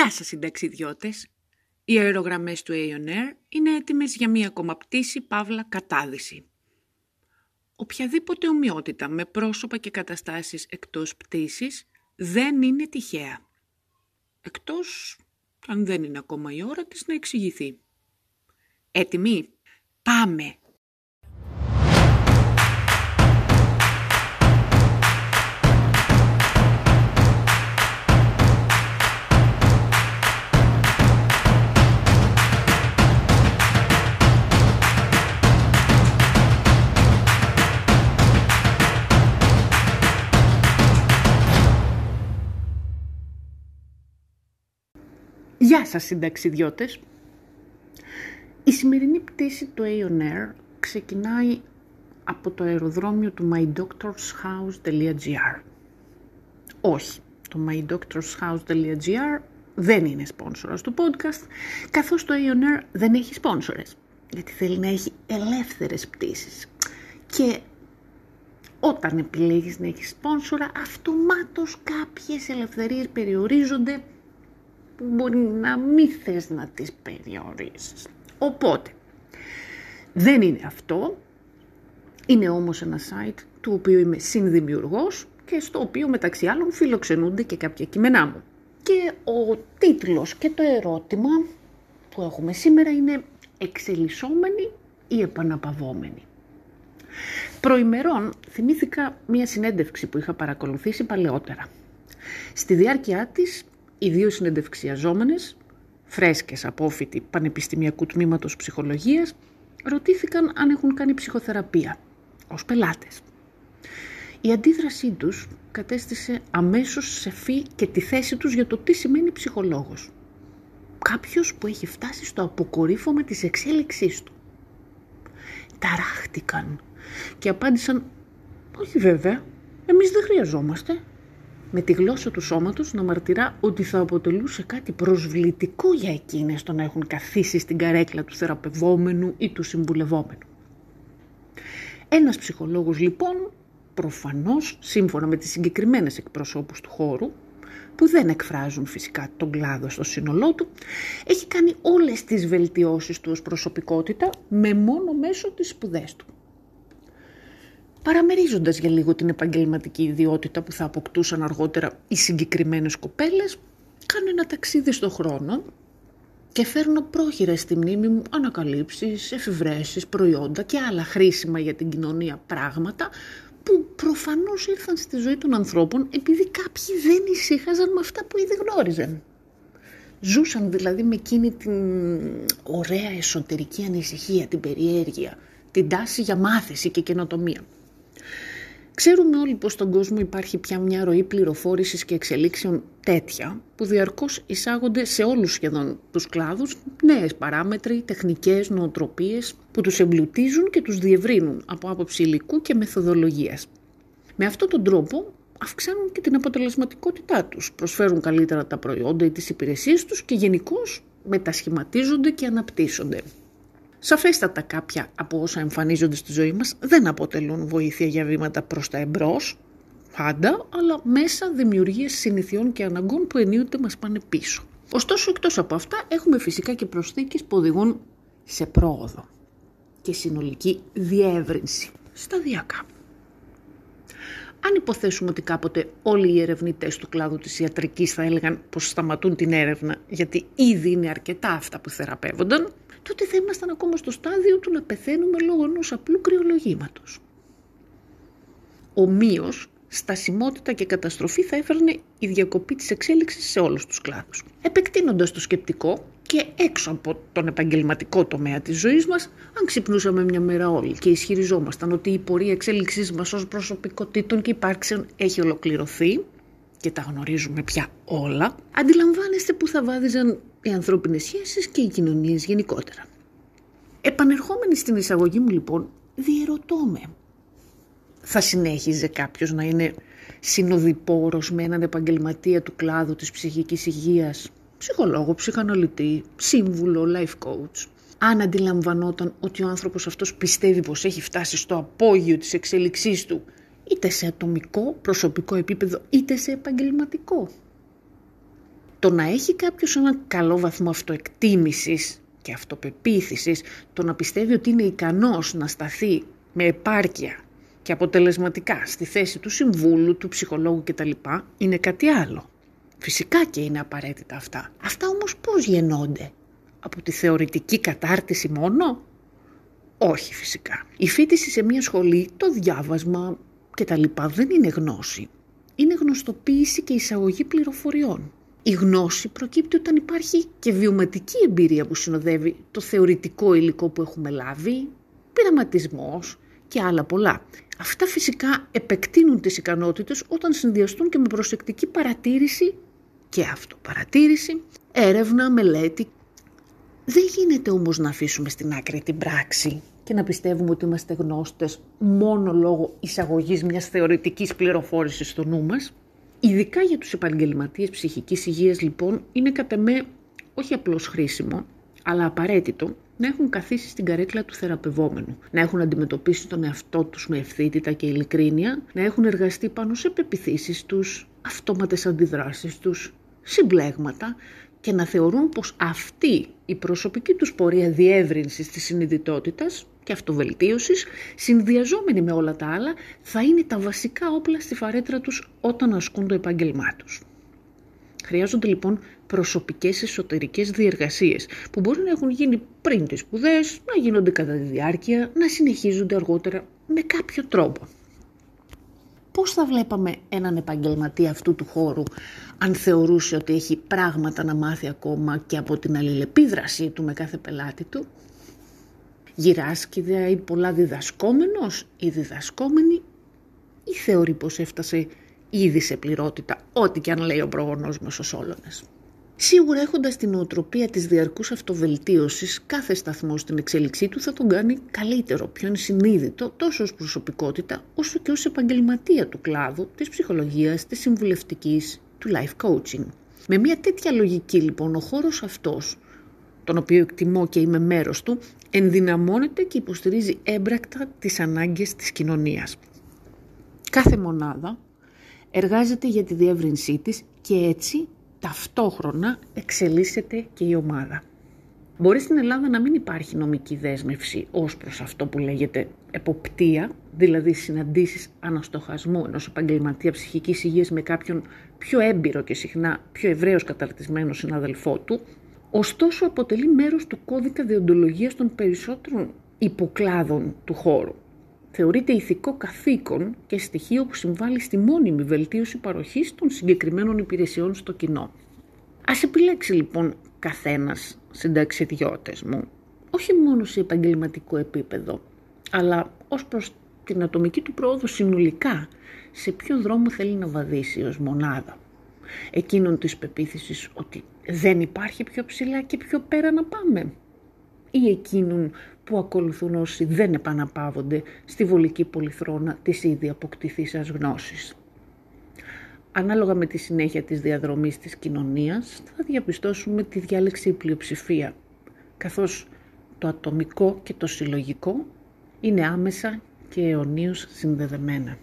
Γεια σας συνταξιδιώτες! Οι αερογραμμές του Aeon είναι έτοιμες για μία ακόμα πτήση παύλα κατάδυση. Οποιαδήποτε ομοιότητα με πρόσωπα και καταστάσεις εκτός πτήσης δεν είναι τυχαία. Εκτός αν δεν είναι ακόμα η ώρα της να εξηγηθεί. Έτοιμοι; Πάμε! Σας συνταξιδιώτες! Η σημερινή πτήση του Aeon Air ξεκινάει από το αεροδρόμιο του mydoctorshouse.gr Όχι, το mydoctorshouse.gr δεν είναι σπόνσορας του podcast, καθώς το Aeon Air δεν έχει σπόνσορες, γιατί θέλει να έχει ελεύθερες πτήσεις. Και όταν επιλέγεις να έχεις σπόνσορα, αυτομάτως κάποιες ελευθερίες περιορίζονται που μπορεί να μην θες να τις περιορίσεις. Οπότε, δεν είναι αυτό, είναι όμως ένα site του οποίου είμαι συνδημιουργός και στο οποίο μεταξύ άλλων φιλοξενούνται και κάποια κείμενά μου. Και ο τίτλος και το ερώτημα που έχουμε σήμερα είναι «Εξελισσόμενοι ή επαναπαυόμενοι». Προημερών θυμήθηκα μία συνέντευξη που είχα παρακολουθήσει παλαιότερα. Στη διάρκεια της οι δύο συνεντευξιαζόμενες, φρέσκες απόφοιτοι Πανεπιστημιακού Τμήματος Ψυχολογίας, ρωτήθηκαν αν έχουν κάνει ψυχοθεραπεία ως πελάτες. Η αντίδρασή τους κατέστησε αμέσως σεφή και τη θέση τους για το τι σημαίνει ψυχολόγος. Κάποιος που έχει φτάσει στο αποκορύφωμα της εξέλιξής του. Ταράχτηκαν και απάντησαν «Όχι βέβαια, εμείς δεν χρειαζόμαστε, με τη γλώσσα του σώματος να μαρτυρά ότι θα αποτελούσε κάτι προσβλητικό για εκείνες το να έχουν καθίσει στην καρέκλα του θεραπευόμενου ή του συμβουλευόμενου. Ένας ψυχολόγος λοιπόν, προφανώς σύμφωνα με τις συγκεκριμένες εκπροσώπους του χώρου, που δεν εκφράζουν φυσικά τον κλάδο στο σύνολό του, έχει κάνει όλες τις βελτιώσεις του ως προσωπικότητα με μόνο μέσο τις σπουδές του παραμερίζοντας για λίγο την επαγγελματική ιδιότητα που θα αποκτούσαν αργότερα οι συγκεκριμένες κοπέλες, κάνω ένα ταξίδι στο χρόνο και φέρνω πρόχειρα στη μνήμη μου ανακαλύψεις, εφηβρέσεις, προϊόντα και άλλα χρήσιμα για την κοινωνία πράγματα που προφανώς ήρθαν στη ζωή των ανθρώπων επειδή κάποιοι δεν ησύχαζαν με αυτά που ήδη γνώριζαν. Ζούσαν δηλαδή με εκείνη την ωραία εσωτερική ανησυχία, την περιέργεια, την τάση για μάθηση και καινοτομία. Ξέρουμε όλοι πως στον κόσμο υπάρχει πια μια ροή πληροφόρησης και εξελίξεων τέτοια που διαρκώς εισάγονται σε όλους σχεδόν τους κλάδους νέες παράμετροι, τεχνικές, νοοτροπίες που τους εμπλουτίζουν και τους διευρύνουν από άποψη υλικού και μεθοδολογίας. Με αυτόν τον τρόπο αυξάνουν και την αποτελεσματικότητά τους, προσφέρουν καλύτερα τα προϊόντα ή τις υπηρεσίες τους και γενικώς μετασχηματίζονται και αναπτύσσονται. Σαφέστατα κάποια από όσα εμφανίζονται στη ζωή μας δεν αποτελούν βοήθεια για βήματα προς τα εμπρός, πάντα, αλλά μέσα δημιουργίες συνηθιών και αναγκών που ενίοτε μας πάνε πίσω. Ωστόσο, εκτός από αυτά, έχουμε φυσικά και προσθήκες που οδηγούν σε πρόοδο και συνολική διεύρυνση, σταδιακά. Αν υποθέσουμε ότι κάποτε όλοι οι ερευνητές του κλάδου της ιατρικής θα έλεγαν πως σταματούν την έρευνα γιατί ήδη είναι αρκετά αυτά που θεραπεύονταν, τότε θα ήμασταν ακόμα στο στάδιο του να πεθαίνουμε λόγω ενός απλού κρυολογήματος. Ομοίως, στασιμότητα και καταστροφή θα έφερνε η διακοπή της εξέλιξης σε όλους τους κλάδους. Επεκτείνοντας το σκεπτικό και έξω από τον επαγγελματικό τομέα της ζωής μας, αν ξυπνούσαμε μια μέρα όλοι και ισχυριζόμασταν ότι η πορεία εξέλιξής μας ως προσωπικότητων και υπάρξεων έχει ολοκληρωθεί και τα γνωρίζουμε πια όλα, αντιλαμβάνεστε που θα βάδιζαν οι ανθρώπινες σχέσεις και οι κοινωνίες γενικότερα. Επανερχόμενη στην εισαγωγή μου λοιπόν, διερωτώ με. Θα συνέχιζε κάποιος να είναι συνοδοιπόρος με έναν επαγγελματία του κλάδου της ψυχικής υγείας, ψυχολόγο, ψυχαναλυτή, σύμβουλο, life coach, αν αντιλαμβανόταν ότι ο άνθρωπος αυτός πιστεύει πως έχει φτάσει στο απόγειο της εξέλιξής του, είτε σε ατομικό, προσωπικό επίπεδο, είτε σε επαγγελματικό. Το να έχει κάποιος ένα καλό βαθμό αυτοεκτίμησης και αυτοπεποίθησης, το να πιστεύει ότι είναι ικανός να σταθεί με επάρκεια και αποτελεσματικά στη θέση του συμβούλου, του ψυχολόγου κτλ. είναι κάτι άλλο. Φυσικά και είναι απαραίτητα αυτά. Αυτά όμως πώς γεννώνται; Από τη θεωρητική κατάρτιση μόνο; Όχι φυσικά. Η φίτηση σε μια σχολή, το διάβασμα κτλ. δεν είναι γνώση. Είναι γνωστοποίηση και εισαγωγή πληροφοριών. Η γνώση προκύπτει όταν υπάρχει και βιωματική εμπειρία που συνοδεύει το θεωρητικό υλικό που έχουμε λάβει, πειραματισμός και άλλα πολλά. Αυτά φυσικά επεκτείνουν τις ικανότητες όταν συνδυαστούν και με προσεκτική παρατήρηση και αυτοπαρατήρηση, έρευνα, μελέτη. Δεν γίνεται όμως να αφήσουμε στην άκρη την πράξη και να πιστεύουμε ότι είμαστε γνώστες μόνο λόγω εισαγωγής μιας θεωρητικής πληροφόρησης στο νου μας. Ειδικά για τους επαγγελματίες ψυχικής υγείας λοιπόν είναι κατά με όχι απλώς χρήσιμο, αλλά απαραίτητο να έχουν καθίσει στην καρέκλα του θεραπευόμενου, να έχουν αντιμετωπίσει τον εαυτό τους με ευθύτητα και ειλικρίνεια, να έχουν εργαστεί πάνω σε πεπιθήσεις τους, αυτόματες αντιδράσεις τους, συμπλέγματα και να θεωρούν πως αυτή η προσωπική τους πορεία διεύρυνσης της συνειδητότητας και αυτοβελτίωσης, συνδυαζόμενη με όλα τα άλλα, θα είναι τα βασικά όπλα στη φαρέτρα τους όταν ασκούν το επάγγελμά τους. Χρειάζονται λοιπόν προσωπικές εσωτερικές διεργασίες που μπορεί να έχουν γίνει πριν τις σπουδές, να γίνονται κατά τη διάρκεια, να συνεχίζονται αργότερα με κάποιο τρόπο. Πώς θα βλέπαμε έναν επαγγελματία αυτού του χώρου αν θεωρούσε ότι έχει πράγματα να μάθει ακόμα και από την αλληλεπίδρασή του με κάθε πελάτη του; Γυράσκει ή πολλά διδασκόμενος ή διδασκόμενη ή θεωρεί πως έφτασε ήδη σε πληρότητα, ό,τι και αν λέει ο προγονός μας ο Σόλωνας; Σίγουρα έχοντας την οτροπία της διαρκούς αυτοβελτίωσης, κάθε σταθμό στην εξέλιξή του θα τον κάνει καλύτερο, πιο ενσυνείδητο, τόσο ως προσωπικότητα, όσο και ως επαγγελματία του κλάδου, της ψυχολογίας, της συμβουλευτικής, του life coaching. Με μια τέτοια λογική λοιπόν ο χώρος αυτός, τον οποίο εκτιμώ και είμαι μέρος του, ενδυναμώνεται και υποστηρίζει έμπρακτα τις ανάγκες της κοινωνίας. Κάθε μονάδα εργάζεται για τη διεύρυνσή της και έτσι ταυτόχρονα εξελίσσεται και η ομάδα. Μπορεί στην Ελλάδα να μην υπάρχει νομική δέσμευση ως προς αυτό που λέγεται εποπτεία, δηλαδή συναντήσεις αναστοχασμού ενός επαγγελματία ψυχικής υγείας με κάποιον πιο έμπειρο και συχνά πιο ευρέως καταρτισμένο συναδελφό του, ωστόσο αποτελεί μέρος του κώδικα διοντολογίας των περισσότερων υποκλάδων του χώρου. Θεωρείται ηθικό καθήκον και στοιχείο που συμβάλλει στη μόνιμη βελτίωση παροχής των συγκεκριμένων υπηρεσιών στο κοινό. Ας επιλέξει λοιπόν καθένας συνταξιδιώτες μου, όχι μόνο σε επαγγελματικό επίπεδο, αλλά ως προς την ατομική του πρόοδο συνολικά, σε ποιο δρόμο θέλει να βαδίσει ως μονάδα. Εκείνον της πεποίθησης ότι δεν υπάρχει πιο ψηλά και πιο πέρα να πάμε. Ή εκείνον που ακολουθούν όσοι δεν επαναπαύονται στη βολική πολυθρόνα της ήδη αποκτηθήσας γνώσης. Ανάλογα με τη συνέχεια της διαδρομής της κοινωνίας θα διαπιστώσουμε τη διάλεξη η πλειοψηφία, καθώς το ατομικό και το συλλογικό είναι άμεσα και αιωνίως συνδεδεμένα.